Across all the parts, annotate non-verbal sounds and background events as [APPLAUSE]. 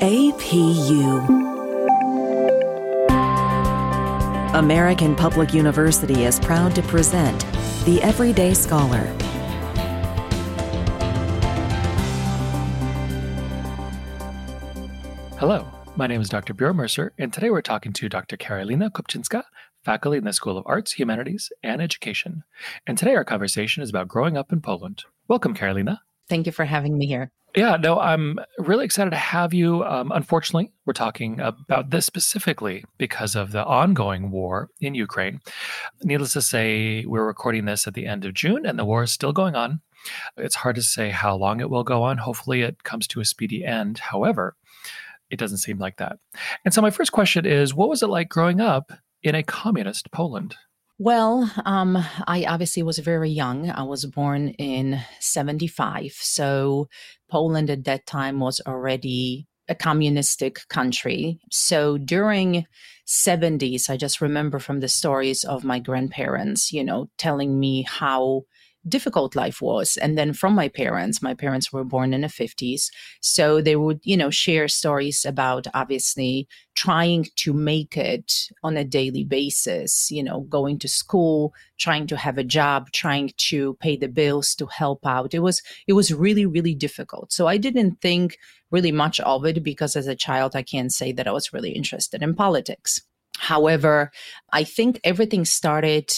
APU. American Public University is proud to present The Everyday Scholar. Hello, my name is Dr. Bjorn Mercer, and today we're talking to Dr. Karolina Kupczynska, faculty in the School of Arts, Humanities, and Education. And today our conversation is about growing up in Poland. Welcome, Karolina. Thank you for having me here. Yeah, no, I'm really excited to have you. Um, unfortunately, we're talking about this specifically because of the ongoing war in Ukraine. Needless to say, we're recording this at the end of June and the war is still going on. It's hard to say how long it will go on. Hopefully, it comes to a speedy end. However, it doesn't seem like that. And so, my first question is what was it like growing up in a communist Poland? Well, um, I obviously was very young. I was born in 75. So Poland at that time was already a communistic country. So during 70s, I just remember from the stories of my grandparents, you know, telling me how difficult life was. And then from my parents my parents were born in the 50s so they would you know share stories about obviously trying to make it on a daily basis you know going to school trying to have a job trying to pay the bills to help out. It was it was really really difficult. So i didn't think really much of it because as a child i can't say that i was really interested in politics. However, I think everything started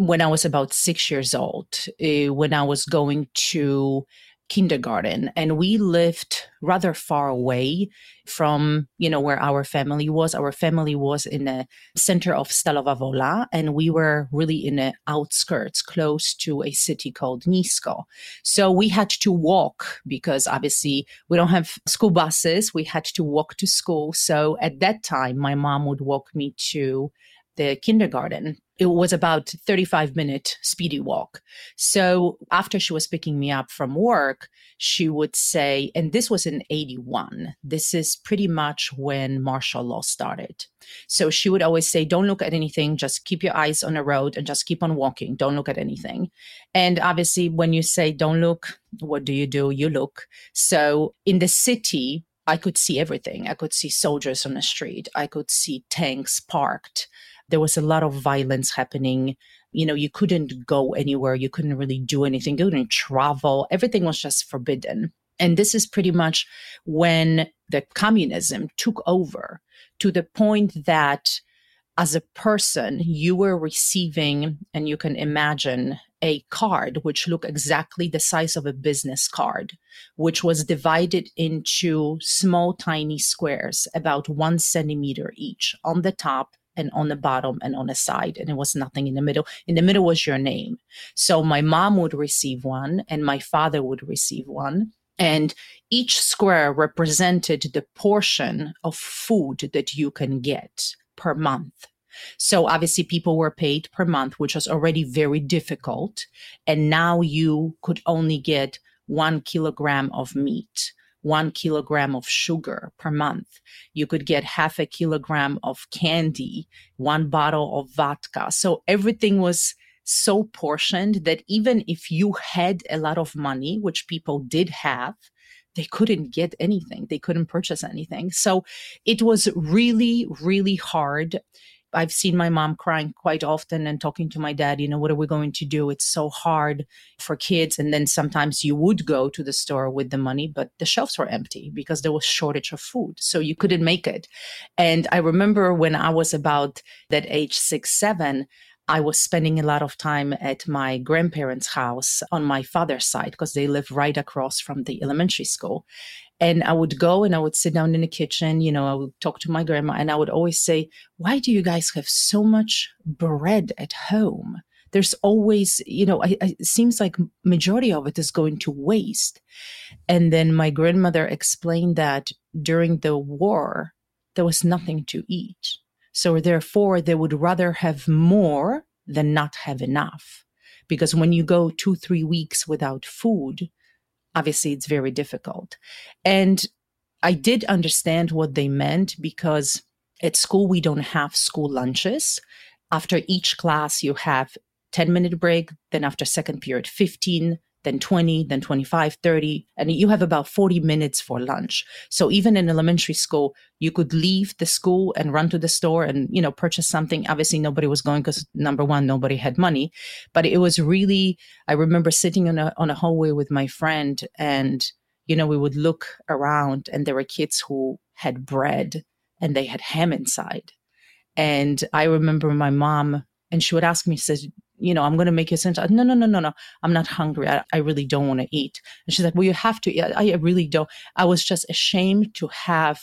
when I was about six years old, uh, when I was going to kindergarten and we lived rather far away from you know where our family was. Our family was in the center of Stalowa Wola and we were really in the outskirts close to a city called Nisko. So we had to walk because obviously we don't have school buses. We had to walk to school. So at that time my mom would walk me to the kindergarten it was about 35 minute speedy walk. So after she was picking me up from work she would say and this was in 81 this is pretty much when martial law started. So she would always say don't look at anything just keep your eyes on the road and just keep on walking don't look at anything. And obviously when you say don't look what do you do? You look. So in the city I could see everything. I could see soldiers on the street. I could see tanks parked there was a lot of violence happening. You know you couldn't go anywhere. You couldn't really do anything. You couldn't travel. Everything was just forbidden. And this is pretty much when the communism took over to the point that as a person you were receiving and you can imagine a card which looked exactly the size of a business card which was divided into small tiny squares about one centimeter each on the top and on the bottom and on the side and it was nothing in the middle. In the middle was your name. So my mom would receive one and my father would receive one and each square represented the portion of food that you can get per month. So obviously people were paid per month which was already very difficult and now you could only get one kilogram of meat one kilogram of sugar per month. You could get half a kilogram of candy, one bottle of vodka. So everything was so portioned that even if you had a lot of money, which people did have, they couldn't get anything. They couldn't purchase anything. So it was really, really hard. I've seen my mom crying quite often and talking to my dad, you know, what are we going to do? It's so hard for kids. And then sometimes you would go to the store with the money, but the shelves were empty because there was shortage of food. So you couldn't make it. And I remember when I was about that age six, seven, I was spending a lot of time at my grandparents' house on my father's side because they live right across from the elementary school. And I would go and I would sit down in the kitchen, you know, I would talk to my grandma and I would always say, Why do you guys have so much bread at home? There's always, you know, I, I, it seems like majority of it is going to waste. And then my grandmother explained that during the war, there was nothing to eat. So therefore, they would rather have more than not have enough. Because when you go two, three weeks without food, obviously it's very difficult. And I did understand what they meant because at school we don't have school lunches. After each class, you have 10 minute break, then after second period, 15, then 20, then 25, 30, and you have about 40 minutes for lunch. So even in elementary school, you could leave the school and run to the store and, you know, purchase something. Obviously, nobody was going because number one, nobody had money. But it was really, I remember sitting on a, on a hallway with my friend and, you know, we would look around and there were kids who had bread and they had ham inside. And I remember my mom, and she would ask me, says, you know, I'm going to make you sandwich. No, no, no, no, no. I'm not hungry. I, I really don't want to eat. And she's like, well, you have to. I, I really don't. I was just ashamed to have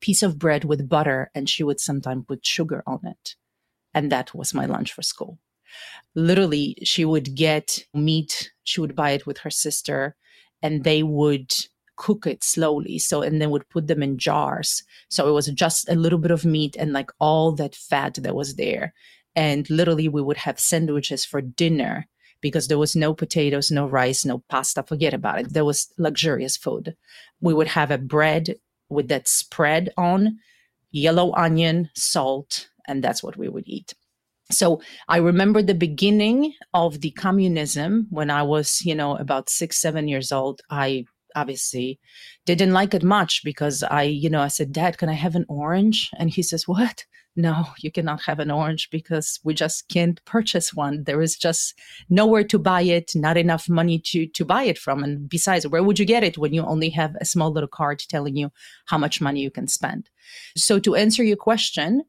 piece of bread with butter and she would sometimes put sugar on it. And that was my lunch for school. Literally, she would get meat. She would buy it with her sister and they would cook it slowly. So, and then would put them in jars. So it was just a little bit of meat and like all that fat that was there. And literally, we would have sandwiches for dinner because there was no potatoes, no rice, no pasta. Forget about it. There was luxurious food. We would have a bread with that spread on, yellow onion, salt, and that's what we would eat. So I remember the beginning of the communism when I was, you know, about six, seven years old. I obviously didn't like it much because I, you know, I said, Dad, can I have an orange? And he says, What? [LAUGHS] no, you cannot have an orange because we just can't purchase one. There is just nowhere to buy it, not enough money to, to buy it from. And besides, where would you get it when you only have a small little card telling you how much money you can spend? So, to answer your question,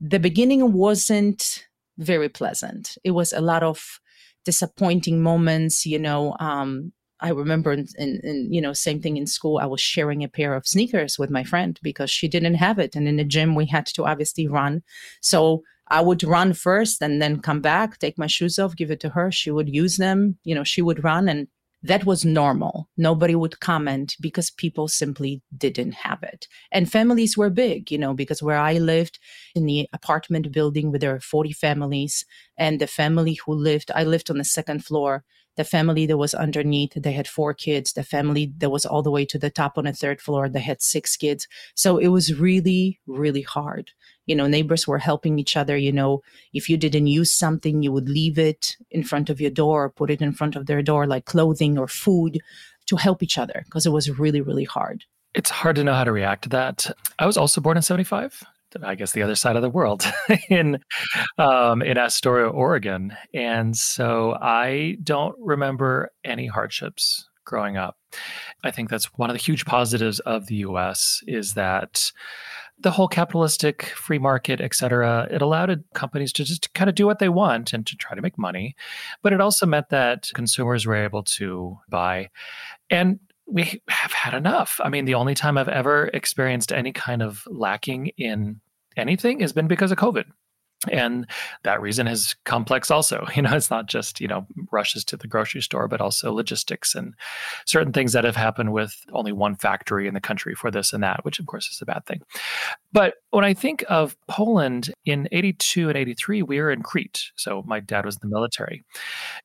the beginning wasn't very pleasant. It was a lot of disappointing moments, you know, um, I remember, in, in, in, you know, same thing in school. I was sharing a pair of sneakers with my friend because she didn't have it, and in the gym we had to obviously run. So I would run first and then come back, take my shoes off, give it to her. She would use them. You know, she would run, and that was normal. Nobody would comment because people simply didn't have it. And families were big, you know, because where I lived in the apartment building where there were 40 families, and the family who lived, I lived on the second floor the family that was underneath they had four kids the family that was all the way to the top on the third floor they had six kids. So it was really really hard. You know neighbors were helping each other you know if you didn't use something you would leave it in front of your door put it in front of their door like clothing or food to help each other because it was really really hard. It's hard to know how to react to that. I was also born in 75 I guess the other side of the world [LAUGHS] in um, in Astoria, Oregon, and so I don't remember any hardships growing up. I think that's one of the huge positives of the U.S. is that the whole capitalistic free market, et cetera, it allowed companies to just kind of do what they want and to try to make money. But it also meant that consumers were able to buy. And we have had enough. I mean, the only time I've ever experienced any kind of lacking in anything has been because of COVID and that reason is complex also [LAUGHS] you know it's not just you know rushes to the grocery store but also logistics and certain things that have happened with only one factory in the country for this and that which of course is a bad thing. But when i think of poland in 82 and 83 we were in crete. So my dad was in the military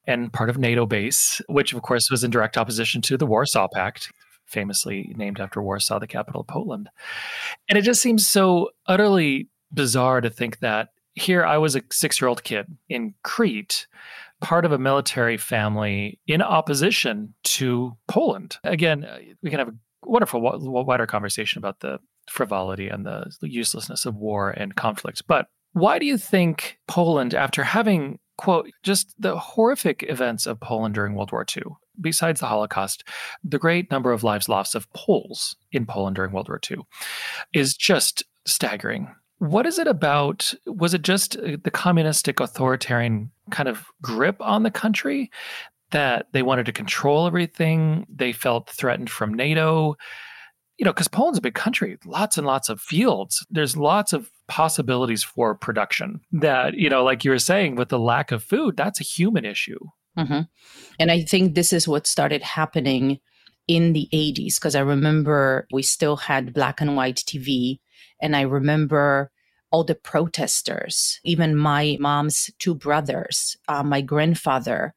and part of nato base which of course was in direct opposition to the warsaw pact famously named after warsaw the capital of poland. And it just seems so utterly bizarre to think that here I was a six year old kid in Crete, part of a military family in opposition to Poland. Again, uh, we can have a wonderful, wider conversation about the frivolity and the uselessness of war and conflict. But why do you think Poland, after having, quote, just the horrific events of Poland during World War II, besides the Holocaust, the great number of lives lost of Poles in Poland during World War II is just staggering. What is it about? Was it just uh, the communistic authoritarian kind of grip on the country that they wanted to control everything? They felt threatened from NATO. You know, because Poland's a big country, lots and lots of fields. There's lots of possibilities for production that, you know, like you were saying, with the lack of food, that's a human issue. Mm-hmm. And I think this is what started happening in the 80s, because I remember we still had black and white TV and I remember all the protesters, even my mom's two brothers, uh, my grandfather,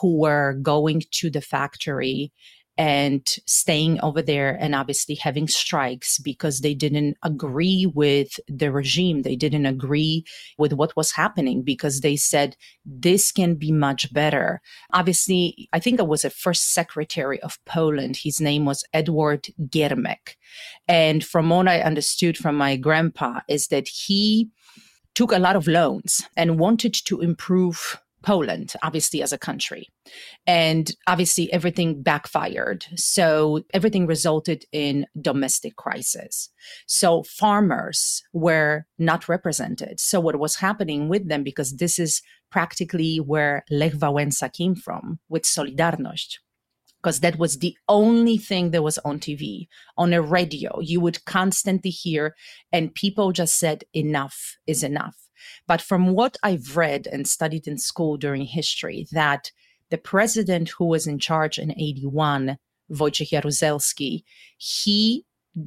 who were going to the factory and staying over there and obviously having strikes because they didn't agree with the regime. They didn't agree with what was happening because they said this can be much better. Obviously, I think it was the first secretary of Poland. His name was Edward Gierek. And from what I understood from my grandpa is that he took a lot of loans and wanted to improve Poland, obviously, as a country. And obviously, everything backfired. So, everything resulted in domestic crisis. So, farmers were not represented. So, what was happening with them, because this is practically where Lech Wałęsa came from with Solidarność because that was the only thing that was on TV. On a radio, you would constantly hear, and people just said, enough is enough. But from what I've read and studied in school during history, that the president who was in charge in 81, Wojciech Jaruzelski, he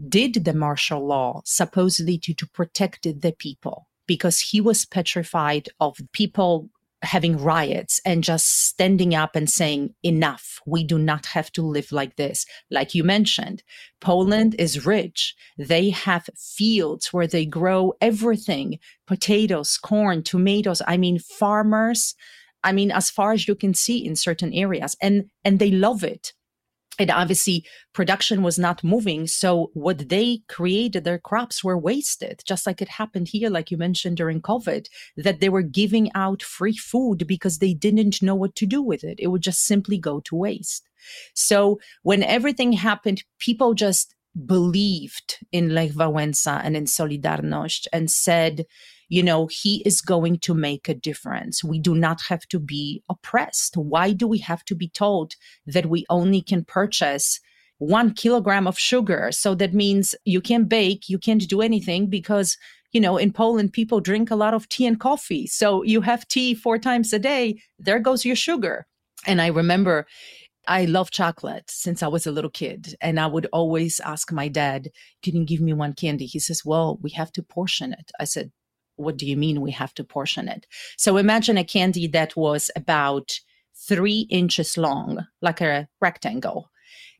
did the martial law supposedly to, to protect the people because he was petrified of people having riots and just standing up and saying, enough, we do not have to live like this. Like you mentioned, Poland is rich. They have fields where they grow everything potatoes, corn, tomatoes. I mean, farmers. I mean, as far as you can see in certain areas, and and they love it and obviously production was not moving so what they created their crops were wasted just like it happened here like you mentioned during covid that they were giving out free food because they didn't know what to do with it. It would just simply go to waste. So when everything happened people just believed in Lech Wałęsa and in Solidarność and said you know, he is going to make a difference. We do not have to be oppressed. Why do we have to be told that we only can purchase one kilogram of sugar? So that means you can't bake, you can't do anything because you know, in Poland, people drink a lot of tea and coffee. So you have tea four times a day. There goes your sugar. And I remember I love chocolate since I was a little kid. And I would always ask my dad, Can you give me one candy? He says, Well, we have to portion it. I said, what do you mean we have to portion it? So imagine a candy that was about three inches long, like a rectangle.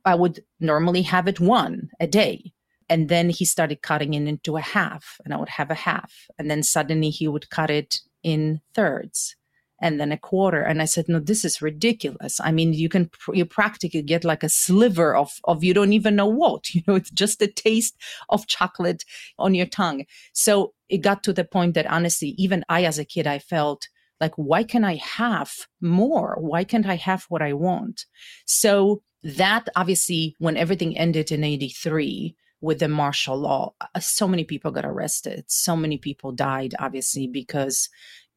I would normally have it one a day. And then he started cutting it into a half, and I would have a half. And then suddenly he would cut it in thirds and then a quarter. And I said, no, this is ridiculous. I mean, you can, you practically get like a sliver of, of you don't even know what, [LAUGHS] you know, it's just a taste of chocolate on your tongue. So it got to the point that honestly, even I, as a kid, I felt like, why can I have more? Why can't I have what I want? So that obviously, when everything ended in 83, with the martial law, uh, so many people got arrested. So many people died, obviously, because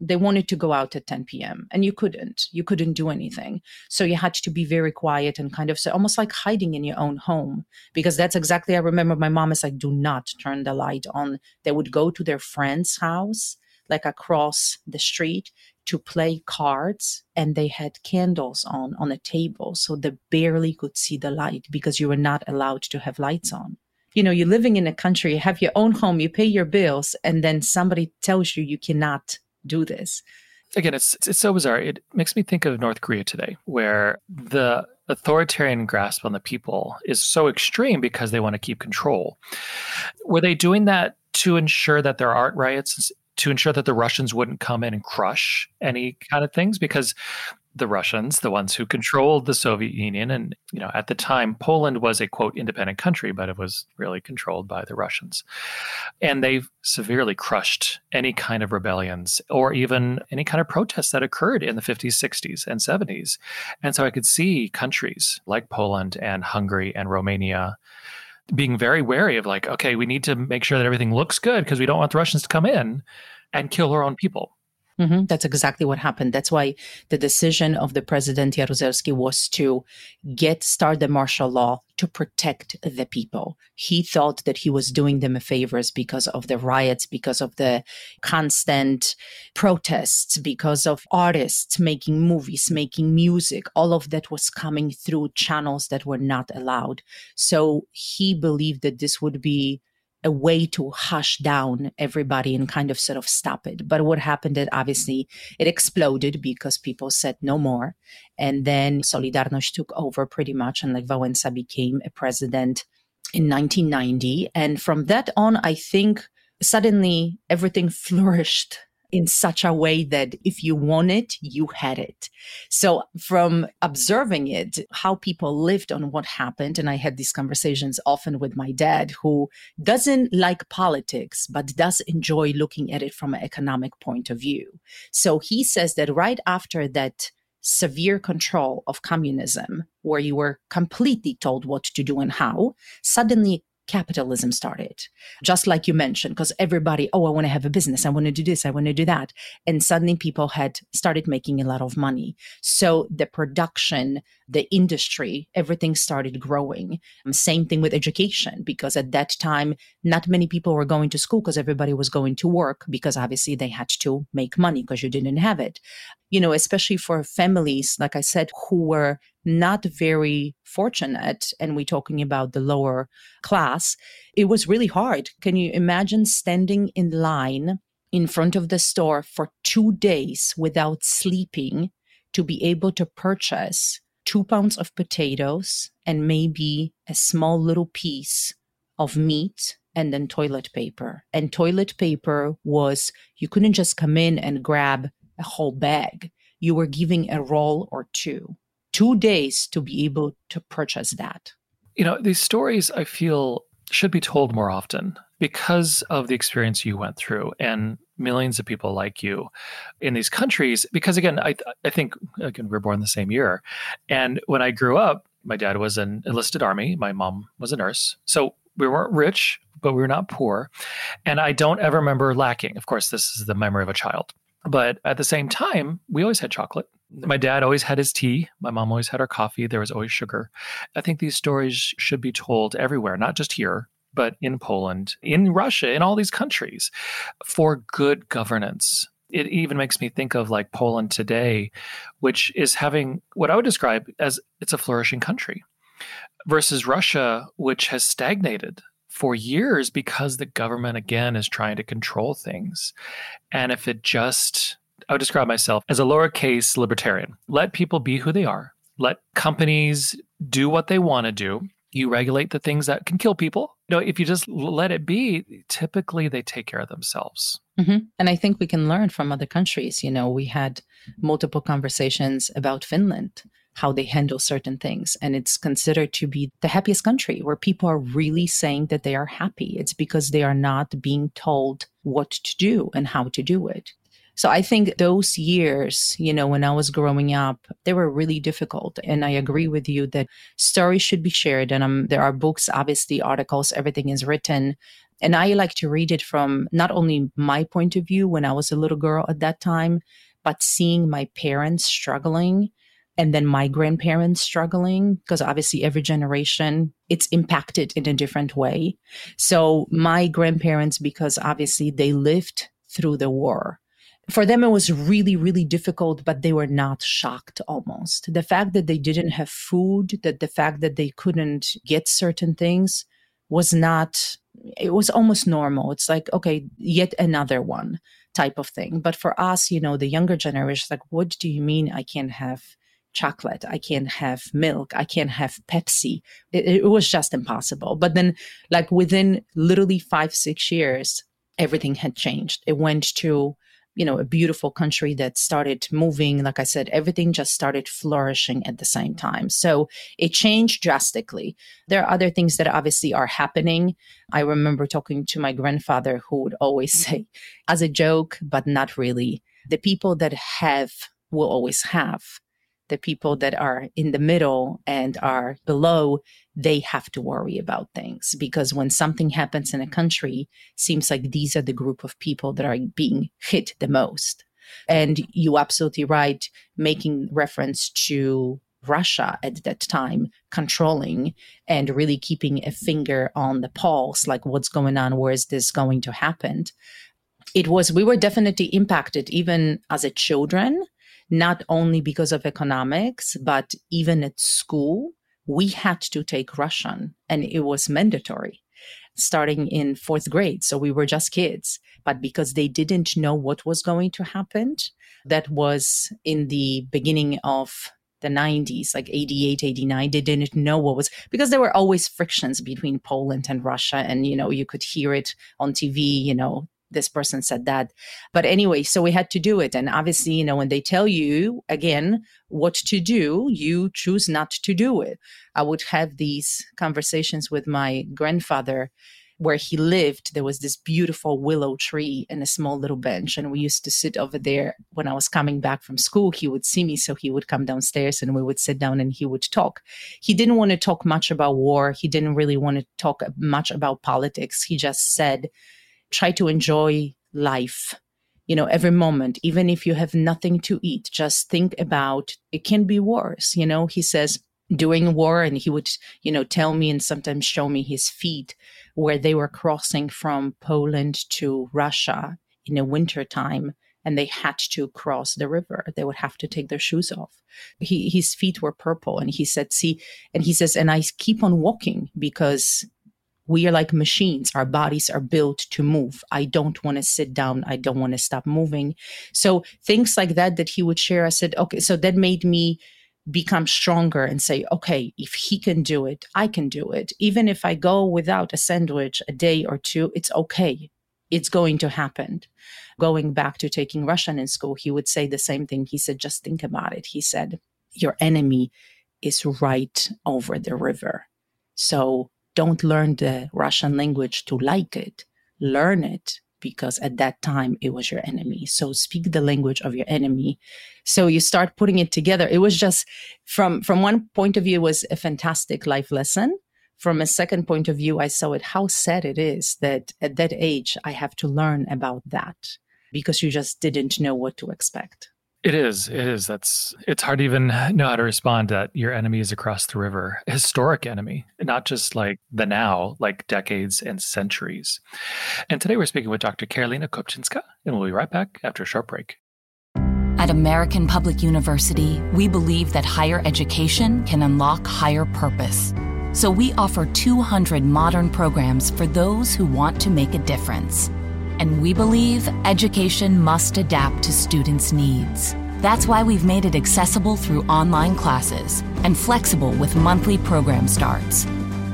they wanted to go out at 10 p.m. and you couldn't. You couldn't do anything. So you had to be very quiet and kind of so almost like hiding in your own home because that's exactly I remember my mom is like, do not turn the light on. They would go to their friend's house, like across the street, to play cards and they had candles on on a table so they barely could see the light because you were not allowed to have lights on you know you're living in a country you have your own home you pay your bills and then somebody tells you you cannot do this. Again, it's it's so bizarre. It makes me think of North Korea today, where the authoritarian grasp on the people is so extreme because they want to keep control. Were they doing that to ensure that there aren't riots, to ensure that the Russians wouldn't come in and crush any kind of things? Because the Russians, the ones who controlled the Soviet Union. And, you know, at the time, Poland was a quote independent country, but it was really controlled by the Russians. And they severely crushed any kind of rebellions or even any kind of protests that occurred in the 50s, 60s, and 70s. And so I could see countries like Poland and Hungary and Romania being very wary of like, okay, we need to make sure that everything looks good because we don't want the Russians to come in and kill our own people. Mm-hmm. That's exactly what happened. That's why the decision of the president Jaruzelski was to get start the martial law to protect the people. He thought that he was doing them a favors because of the riots, because of the constant protests, because of artists making movies, making music. All of that was coming through channels that were not allowed. So he believed that this would be a way to hush down everybody and kind of sort of stop it. But what happened is obviously it exploded because people said no more. And then Solidarność took over pretty much, and Lech Wałęsa became a president in 1990. And from that on, I think suddenly everything [LAUGHS] flourished in such a way that if you want it, you had it. So from observing it, how people lived on what happened, and I had these conversations often with my dad, who doesn't like politics, but does enjoy looking at it from an economic point of view. So he says that right after that severe control of communism, where you were completely told what to do and how, suddenly capitalism started just like you mentioned because everybody oh i want to have a business. I want to do this. I want to do that. And suddenly people had started making a lot of money. So the production the industry everything started growing. Same thing with education because at that time not many people were going to school because everybody was going to work because obviously they had to make money because you didn't have it. You know especially for families like i said who were not very fortunate, and we're talking about the lower class, it was really hard. Can you imagine standing in line in front of the store for two days without sleeping to be able to purchase two pounds of potatoes and maybe a small little piece of meat and then toilet paper. And toilet paper was, you couldn't just come in and grab a whole bag. You were giving a roll or two two days to be able to purchase that. You know, these stories I feel should be told more often because of the experience you went through and millions of people like you in these countries. Because again, I, I think, again, we are born the same year. And when I grew up, my dad was an enlisted army, my mom was a nurse. So we weren't rich, but we were not poor. And I don't ever remember lacking. Of course, this is the memory of a child. But at the same time, we always had chocolate. My dad always had his tea. My mom always had her coffee. There was always sugar. I think these stories should be told everywhere, not just here, but in Poland, in Russia, in all these countries for good governance. It even makes me think of like Poland today, which is having what I would describe as it's a flourishing country versus Russia, which has stagnated for years because the government again is trying to control things. And if it just I would describe myself as a lowercase libertarian. Let people be who they are. Let companies do what they want to do. You regulate the things that can kill people. You know, if you just let it be, typically they take care of themselves. Mm-hmm. And I think we can learn from other countries. You know, we had multiple conversations about Finland how they handle certain things. And it's considered to be the happiest country where people are really saying that they are happy. It's because they are not being told what to do and how to do it. So I think those years, you know, when I was growing up, they were really difficult. And I agree with you that stories should be shared. And um, there are books, obviously, articles, everything is written. And I like to read it from not only my point of view when I was a little girl at that time, but seeing my parents struggling and then my grandparents struggling because obviously every generation it's impacted in a different way so my grandparents because obviously they lived through the war for them it was really really difficult but they were not shocked almost. The fact that they didn't have food that the fact that they couldn't get certain things was not it was almost normal. It's like okay yet another one type of thing. But for us you know the younger generation like what do you mean i can't have chocolate? I can't have milk? I can't have pepsi? It, it was just impossible. But then like within literally five six years everything had changed. It went to you know a beautiful country that started moving. Like i said everything just started flourishing at the same time. So it changed drastically. There are other things that obviously are happening. I remember talking to my grandfather who would always [LAUGHS] say as a joke but not really the people that have will always have the people that are in the middle and are below they have to worry about things. Because when something happens in a country seems like these are the group of people that are being hit the most. And you absolutely right making reference to Russia at that time controlling and really keeping a finger on the pulse like what's going on? Where is this going to happen? It was we were definitely impacted even as a children not only because of economics, but even at school, we had to take Russian and it was mandatory. starting in fourth grade. So we were just kids. But because they didn't know what was going to happen, that was in the beginning of the 90s, like 88, 89, they didn't know what was because there were always frictions between Poland and Russia. And, you know, you could hear it on TV, you know, this person said that. But anyway, so we had to do it. And obviously, you know, when they tell you again what to do, you choose not to do it. I would have these conversations with my grandfather where he lived, there was this beautiful willow tree and a small little bench. And we used to sit over there when I was coming back from school. He would see me, so he would come downstairs and we would sit down and he would talk. He didn't want to talk much about war. He didn't really want to talk much about politics. He just said, try to enjoy life you know every moment even if you have nothing to eat just think about it can be worse you know? He says during war and he would you know tell me and sometimes show me his feet where they were crossing from poland to russia in the winter time and they had to cross the river. They would have to take their shoes off. He, his feet were purple and he said see and he says and i keep on walking because we are like machines. Our bodies are built to move. I don't want to sit down. I don't want to stop moving. So things like that that he would share, I said, okay, so that made me become stronger and say, okay, if he can do it, I can do it. Even if I go without a sandwich a day or two, it's okay. It's going to happen. Going back to taking Russian in school, he would say the same thing. He said, just think about it. He said, your enemy is right over the river. So don't learn the Russian language to like it. Learn it because at that time it was your enemy. So speak the language of your enemy. So you start putting it together. It was just from from one point of view, it was a fantastic life lesson. From a second point of view, I saw it how sad it is that at that age I have to learn about that because you just didn't know what to expect. It is. It is. That's. It's hard to even [SIGHS] know how to respond that your enemy is across the river, historic enemy, not just like the now, like decades and centuries. And today we're speaking with Dr. Karolina Kupczynska, and we'll be right back after a short break. At American Public University, we believe that higher education can unlock higher purpose. So we offer 200 modern programs for those who want to make a difference and we believe education must adapt to students' needs. That's why we've made it accessible through online classes and flexible with monthly program starts.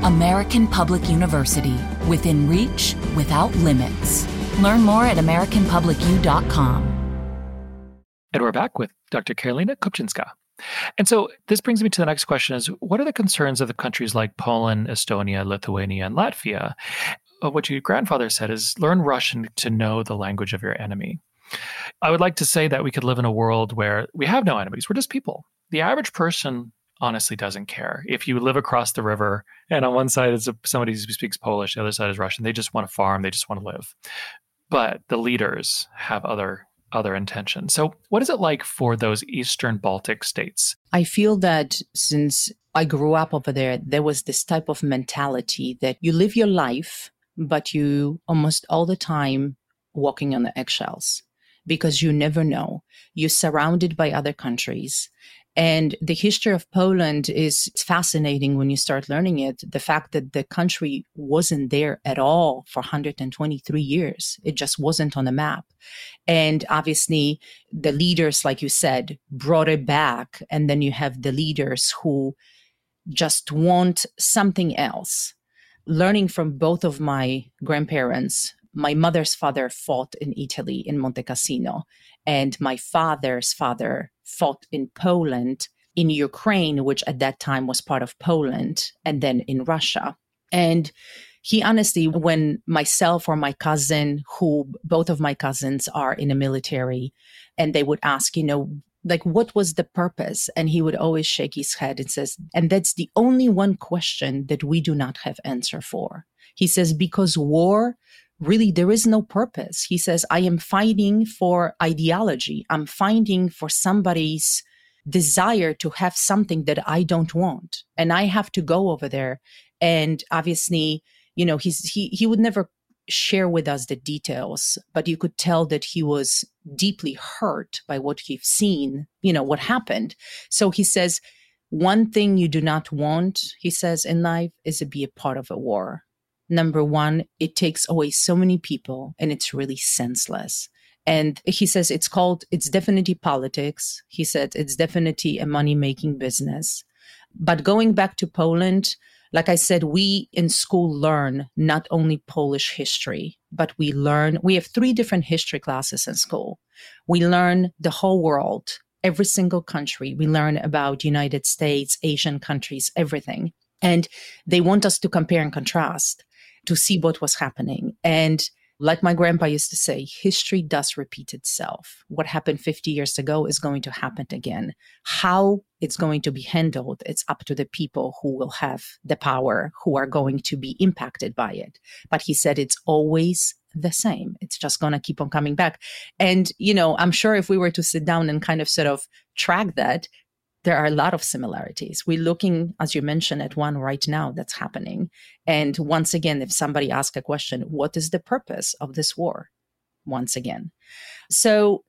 American Public University, within reach, without limits. Learn more at AmericanPublicU.com. And we're back with Dr. Karolina Kupczynska. And so this brings me to the next question is what are the concerns of the countries like Poland, Estonia, Lithuania, and Latvia what your grandfather said is learn Russian to know the language of your enemy. I would like to say that we could live in a world where we have no enemies. We're just people. The average person honestly doesn't care. If you live across the river and on one side is somebody who speaks Polish, the other side is Russian, they just want to farm, they just want to live. But the leaders have other other intentions. So what is it like for those Eastern Baltic states? I feel that since I grew up over there, there was this type of mentality that you live your life but you almost all the time walking on the eggshells because you never know. You're surrounded by other countries. And the history of Poland is fascinating when you start learning it. The fact that the country wasn't there at all for 123 years, it just wasn't on the map. And obviously, the leaders, like you said, brought it back. And then you have the leaders who just want something else learning from both of my grandparents, my mother's father fought in Italy, in Monte Cassino, and my father's father fought in Poland, in Ukraine, which at that time was part of Poland, and then in Russia. And he honestly, when myself or my cousin, who both of my cousins are in the military, and they would ask, you know, like what was the purpose? And he would always shake his head and says and that's the only one question that we do not have answer for. He says because war really there is no purpose. He says i am fighting for ideology. I'm fighting for somebody's desire to have something that i don't want. And i have to go over there. And obviously you know he's he he would never share with us the details, but you could tell that he was deeply hurt by what he'd seen, you know, what happened. So he says, one thing you do not want, he says, in life is to be a part of a war. Number one, it takes away so many people and it's really senseless. And he says it's called, it's definitely politics. He said it's definitely a money making business. But going back to Poland, like I said, we in school learn not only Polish history, but we learn, we have three different history classes in school. We learn the whole world, every single country. We learn about United States, Asian countries, everything. And they want us to compare and contrast to see what was happening. And like my grandpa used to say, history does repeat itself. What happened 50 years ago is going to happen again. How it's going to be handled, it's up to the people who will have the power, who are going to be impacted by it. But he said it's always the same. It's just going to keep on coming back. And, you know, I'm sure if we were to sit down and kind of sort of track that, there are a lot of similarities. We're looking, as you mentioned, at one right now that's happening. And once again, if somebody asks a question, what is the purpose of this war? Once again. So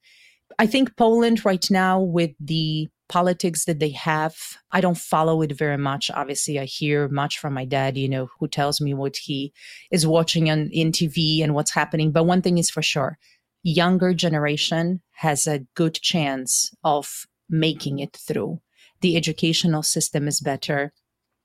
I think Poland right now, with the politics that they have, I don't follow it very much. Obviously, I hear much from my dad, you know, who tells me what he is watching on in TV and what's happening. But one thing is for sure younger generation has a good chance of making it through. The educational system is better.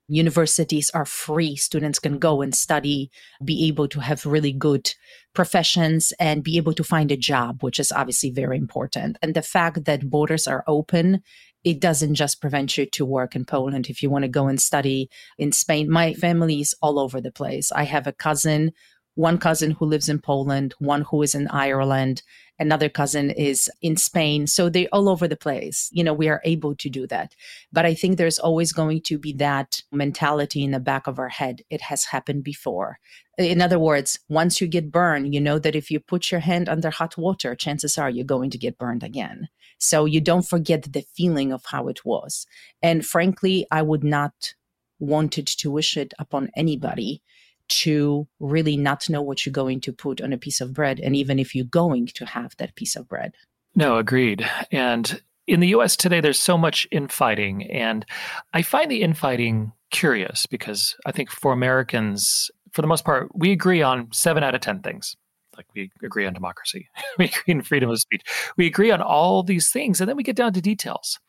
Universities are free. Students can go and study, be able to have really good professions and be able to find a job, which is obviously very important. And the fact that borders are open, it doesn't just prevent you to work in Poland. If you want to go and study in Spain, my family is all over the place. I have a cousin one cousin who lives in Poland, one who is in Ireland, another cousin is in Spain. So they're all over the place. You know, we are able to do that. But I think there's always going to be that mentality in the back of our head. It has happened before. In other words, once you get burned, you know that if you put your hand under hot water, chances are you're going to get burned again. So you don't forget the feeling of how it was. And frankly, I would not wanted to wish it upon anybody to really not know what you're going to put on a piece of bread, and even if you're going to have that piece of bread. No, agreed. And in the US today, there's so much infighting. And I find the infighting curious because I think for Americans, for the most part, we agree on seven out of 10 things. Like we agree on democracy, [LAUGHS] we agree on freedom of speech, we agree on all these things, and then we get down to details.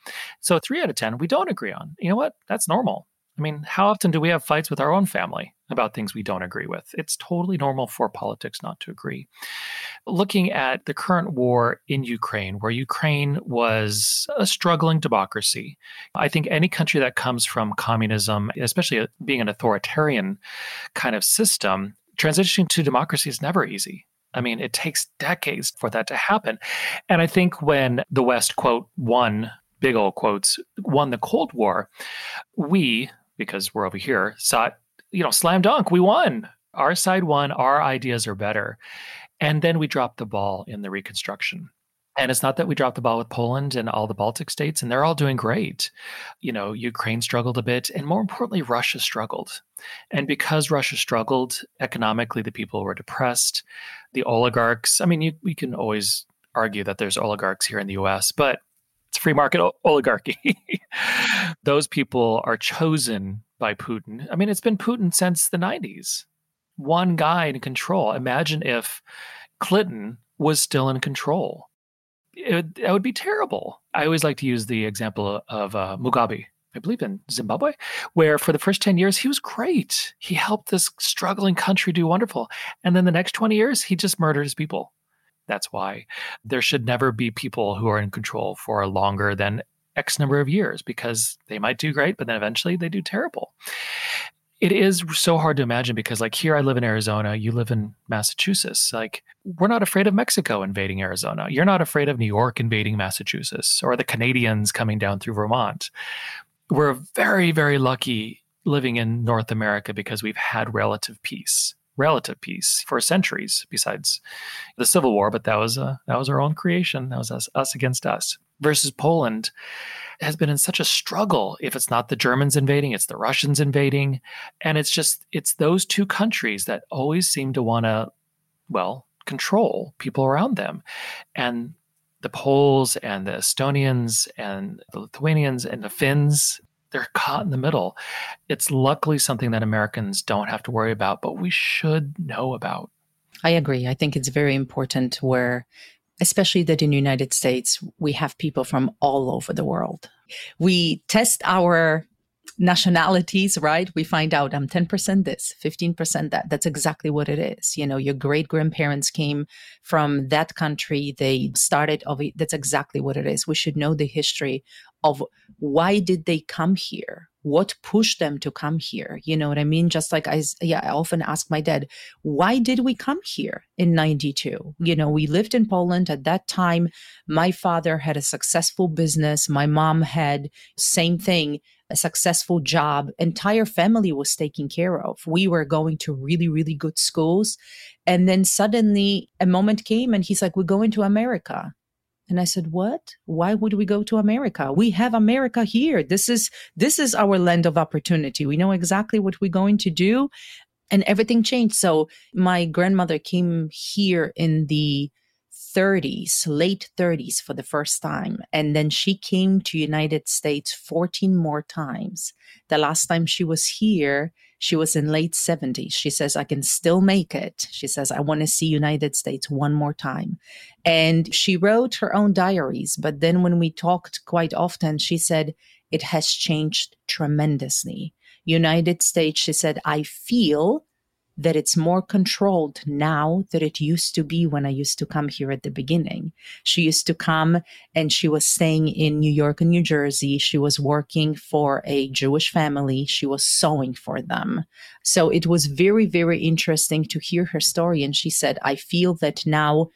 So three out of 10, we don't agree on. You know what? That's normal. I mean, how often do we have fights with our own family about things we don't agree with? It's totally normal for politics not to agree. Looking at the current war in Ukraine, where Ukraine was a struggling democracy, I think any country that comes from communism, especially being an authoritarian kind of system, transitioning to democracy is never easy. I mean, it takes decades for that to happen. And I think when the West, quote, won big old quotes, won the Cold War, we, because we're over here, it, you know, slam dunk. We won. Our side won. Our ideas are better. And then we dropped the ball in the reconstruction. And it's not that we dropped the ball with Poland and all the Baltic states, and they're all doing great. You know, Ukraine struggled a bit, and more importantly, Russia struggled. And because Russia struggled economically, the people were depressed. The oligarchs, I mean, you, we can always argue that there's oligarchs here in the US, but it's free market oligarchy. [LAUGHS] Those people are chosen by Putin. I mean, it's been Putin since the 90s. One guy in control. Imagine if Clinton was still in control. It, it would be terrible. I always like to use the example of uh, Mugabe, I believe in Zimbabwe, where for the first 10 years, he was great. He helped this struggling country do wonderful. And then the next 20 years, he just murdered his people. That's why there should never be people who are in control for longer than X number of years because they might do great, but then eventually they do terrible. It is so hard to imagine because, like, here I live in Arizona, you live in Massachusetts. Like, we're not afraid of Mexico invading Arizona. You're not afraid of New York invading Massachusetts or the Canadians coming down through Vermont. We're very, very lucky living in North America because we've had relative peace relative peace for centuries besides the civil war but that was uh, that was our own creation that was us, us against us versus poland has been in such a struggle if it's not the germans invading it's the russians invading and it's just it's those two countries that always seem to want to well control people around them and the poles and the estonians and the lithuanians and the finns They're caught in the middle. It's luckily something that Americans don't have to worry about, but we should know about. I agree. I think it's very important where, especially that in the United States, we have people from all over the world. We test our nationalities, right? We find out um, I'm 10% this, 15% that. That's exactly what it is. You know, your great grandparents came from that country. They started of it. That's exactly what it is. We should know the history of why did they come here? What pushed them to come here? You know what I mean? Just like I, yeah, I often ask my dad, why did we come here in 92? You know, we lived in Poland at that time. My father had a successful business. My mom had same thing a successful job entire family was taken care of we were going to really really good schools and then suddenly a moment came and he's like we're going to america and I said, "What? Why would we go to America? We have America here. This is this is our land of opportunity. We know exactly what we're going to do." And everything changed. So my grandmother came here in the 30s, late 30s for the first time. And then she came to United States 14 more times. The last time she was here, she was in late 70s. She says, I can still make it. She says, I want to see United States one more time. And she wrote her own diaries. But then when we talked quite often, she said, it has changed tremendously. United States, she said, I feel that it's more controlled now than it used to be when I used to come here at the beginning. She used to come and she was staying in New York and New Jersey. She was working for a Jewish family. She was sewing for them. So it was very, very interesting to hear her story. And she said, I feel that now,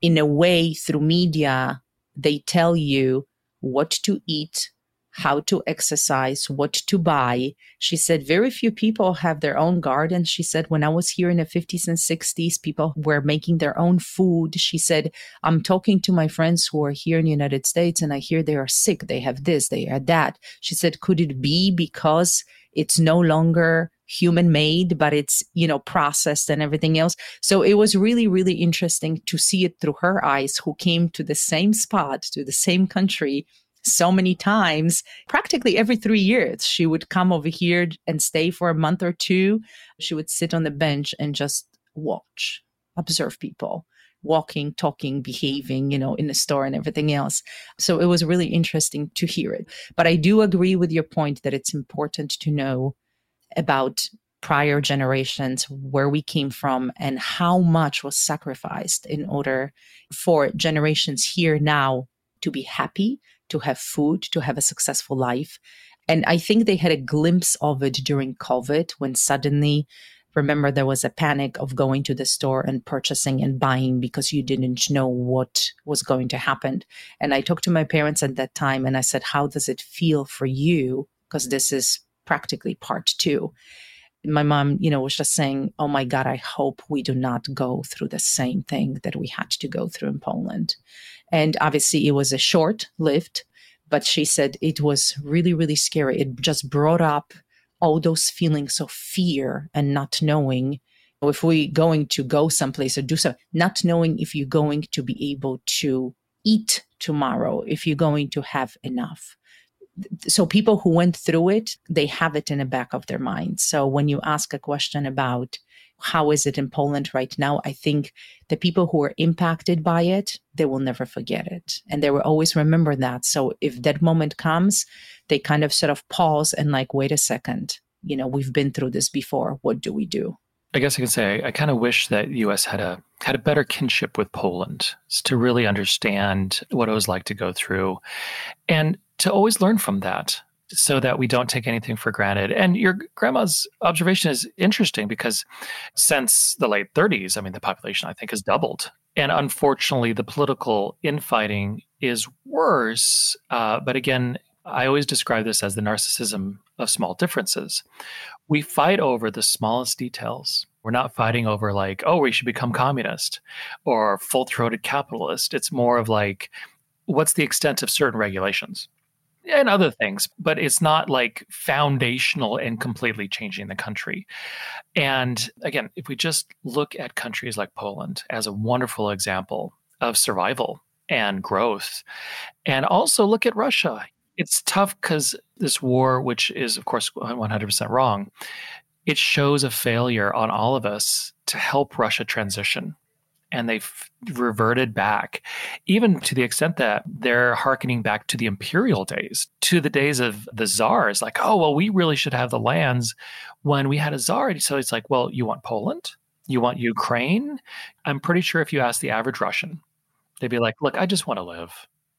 in a way, through media, they tell you what to eat, how to exercise, what to buy. She said very few people have their own garden. She said when I was here in the 50s and 60s, people were making their own food. She said, I'm talking to my friends who are here in the United States and I hear they are sick. They have this, they have that. She said, could it be because it's no longer human made, but it's, you know, processed and everything else. So it was really, really interesting to see it through her eyes, who came to the same spot, to the same country so many times, practically every three years. She would come over here and stay for a month or two. She would sit on the bench and just watch, observe people walking, talking, behaving, you know, in the store and everything else. So it was really interesting to hear it. But I do agree with your point that it's important to know about prior generations, where we came from, and how much was sacrificed in order for generations here now to be happy, to have food, to have a successful life. And I think they had a glimpse of it during COVID when suddenly, remember, there was a panic of going to the store and purchasing and buying because you didn't know what was going to happen. And I talked to my parents at that time and I said, How does it feel for you? Because this is practically part two. My mom, you know, was just saying, Oh my God, I hope we do not go through the same thing that we had to go through in Poland. And obviously, it was a short lived, but she said it was really, really scary. It just brought up all those feelings of fear and not knowing if we're going to go someplace or do something, not knowing if you're going to be able to eat tomorrow, if you're going to have enough. So people who went through it, they have it in the back of their mind. So when you ask a question about how is it in Poland right now? I think the people who are impacted by it, they will never forget it. And they will always remember that. So if that moment comes, they kind of sort of pause and like, wait a second, you know, we've been through this before. What do we do? I guess I can say I, I kind of wish that U.S. had a had a better kinship with Poland to really understand what it was like to go through, and to always learn from that so that we don't take anything for granted. And your grandma's observation is interesting because since the late 30s, I mean, the population I think has doubled. And unfortunately, the political infighting is worse. Uh, but again, I always describe this as the narcissism of small differences. We fight over the smallest details. We're not fighting over, like, oh, we should become communist or full throated capitalist. It's more of like, what's the extent of certain regulations? And other things, but it's not like foundational and completely changing the country. And again, if we just look at countries like Poland as a wonderful example of survival and growth, and also look at Russia. it's tough because this war, which is, of course, 100% wrong, it shows a failure on all of us to help Russia transition. And they've reverted back, even to the extent that they're hearkening back to the imperial days, to the days of the czars. Like, oh, well, we really should have the lands when we had a czar. So it's like, well, you want Poland? You want Ukraine? I'm pretty sure if you ask the average Russian, they'd be like, look, I just want to live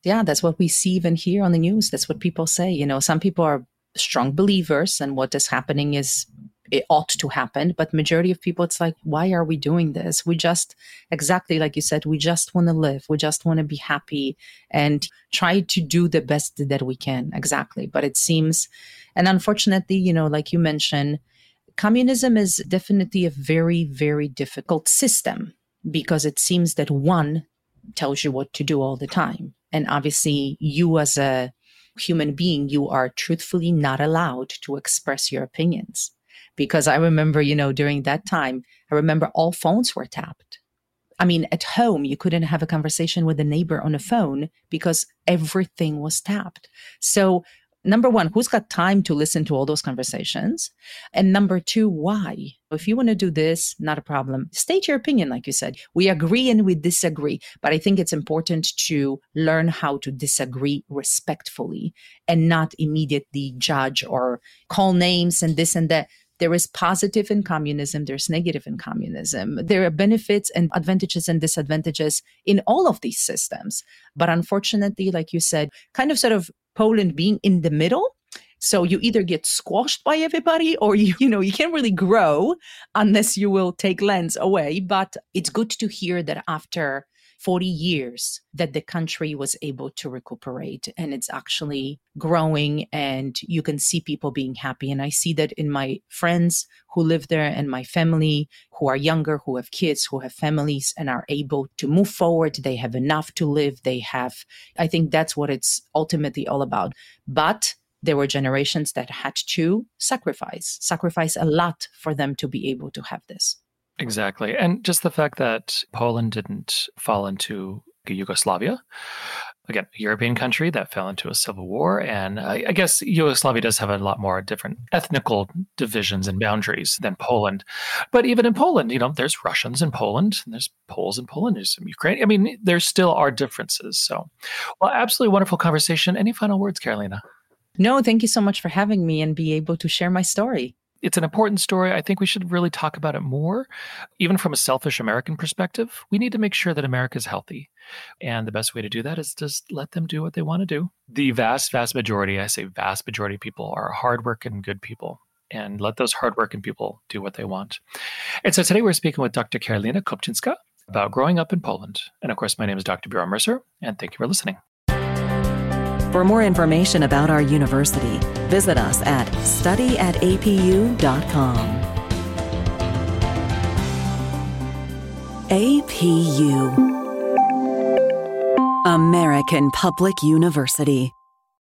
yeah, that's what we see even here on the news. That's what people say. You know, some people are strong believers and what is happening is it ought to happen but majority of people it's like why are we doing this? We just exactly like you said we just want to live we just want to be happy and try to do the best that we can exactly. But it seems and unfortunately you know like you mentioned communism is definitely a very very difficult system because it seems that one tells you what to do all the time. And obviously, you as a human being, you are truthfully not allowed to express your opinions. Because I remember, you know, during that time, I remember all phones were tapped. I mean, at home, you couldn't have a conversation with a neighbor on a phone because everything was tapped. So number one, who's got time to listen to all those conversations? And number two, why? If you want to do this, not a problem. State your opinion, like you said. We agree and we disagree. But I think it's important to learn how to disagree respectfully and not immediately judge or call names and this and that. There is positive in communism, there's negative in communism. There are benefits and advantages and disadvantages in all of these systems. But unfortunately, like you said, kind of sort of Poland being in the middle. So you either get squashed by everybody or you, [LAUGHS] you know, you can't really grow unless you will take lands away. But it's good to hear that after 40 years that the country was able to recuperate and it's actually growing and you can see people being happy. And i see that in my friends who live there and my family who are younger who have kids who have families and are able to move forward. They have enough to live. They have i think that's what it's ultimately all about. But there were generations that had to sacrifice sacrifice a lot for them to be able to have this Exactly. And just the fact that Poland didn't fall into Yugoslavia, again, a European country that fell into a civil war. And I, I, guess Yugoslavia does have a lot more different ethnical divisions and boundaries than Poland. But even in Poland, you know, there's Russians in Poland, and there's Poles in Poland, there's some Ukraine. I mean, there still are differences. So, well, absolutely wonderful conversation. Any final words, Karolina? No, thank you so much for having me and be able to share my story it's an important story. I think we should really talk about it more. Even from a selfish American perspective, we need to make sure that America is healthy. And the best way to do that is just let them do what they want to do. The vast, vast majority, I say vast majority of people, are hardworking, good people. And let those hardworking people do what they want. And so today we're speaking with Dr. Karolina Kopczynska about growing up in Poland. And of course, my name is Dr. Bjorn Mercer, and thank you for listening. For more information about our university, visit us at studyatapu.com. APU American Public University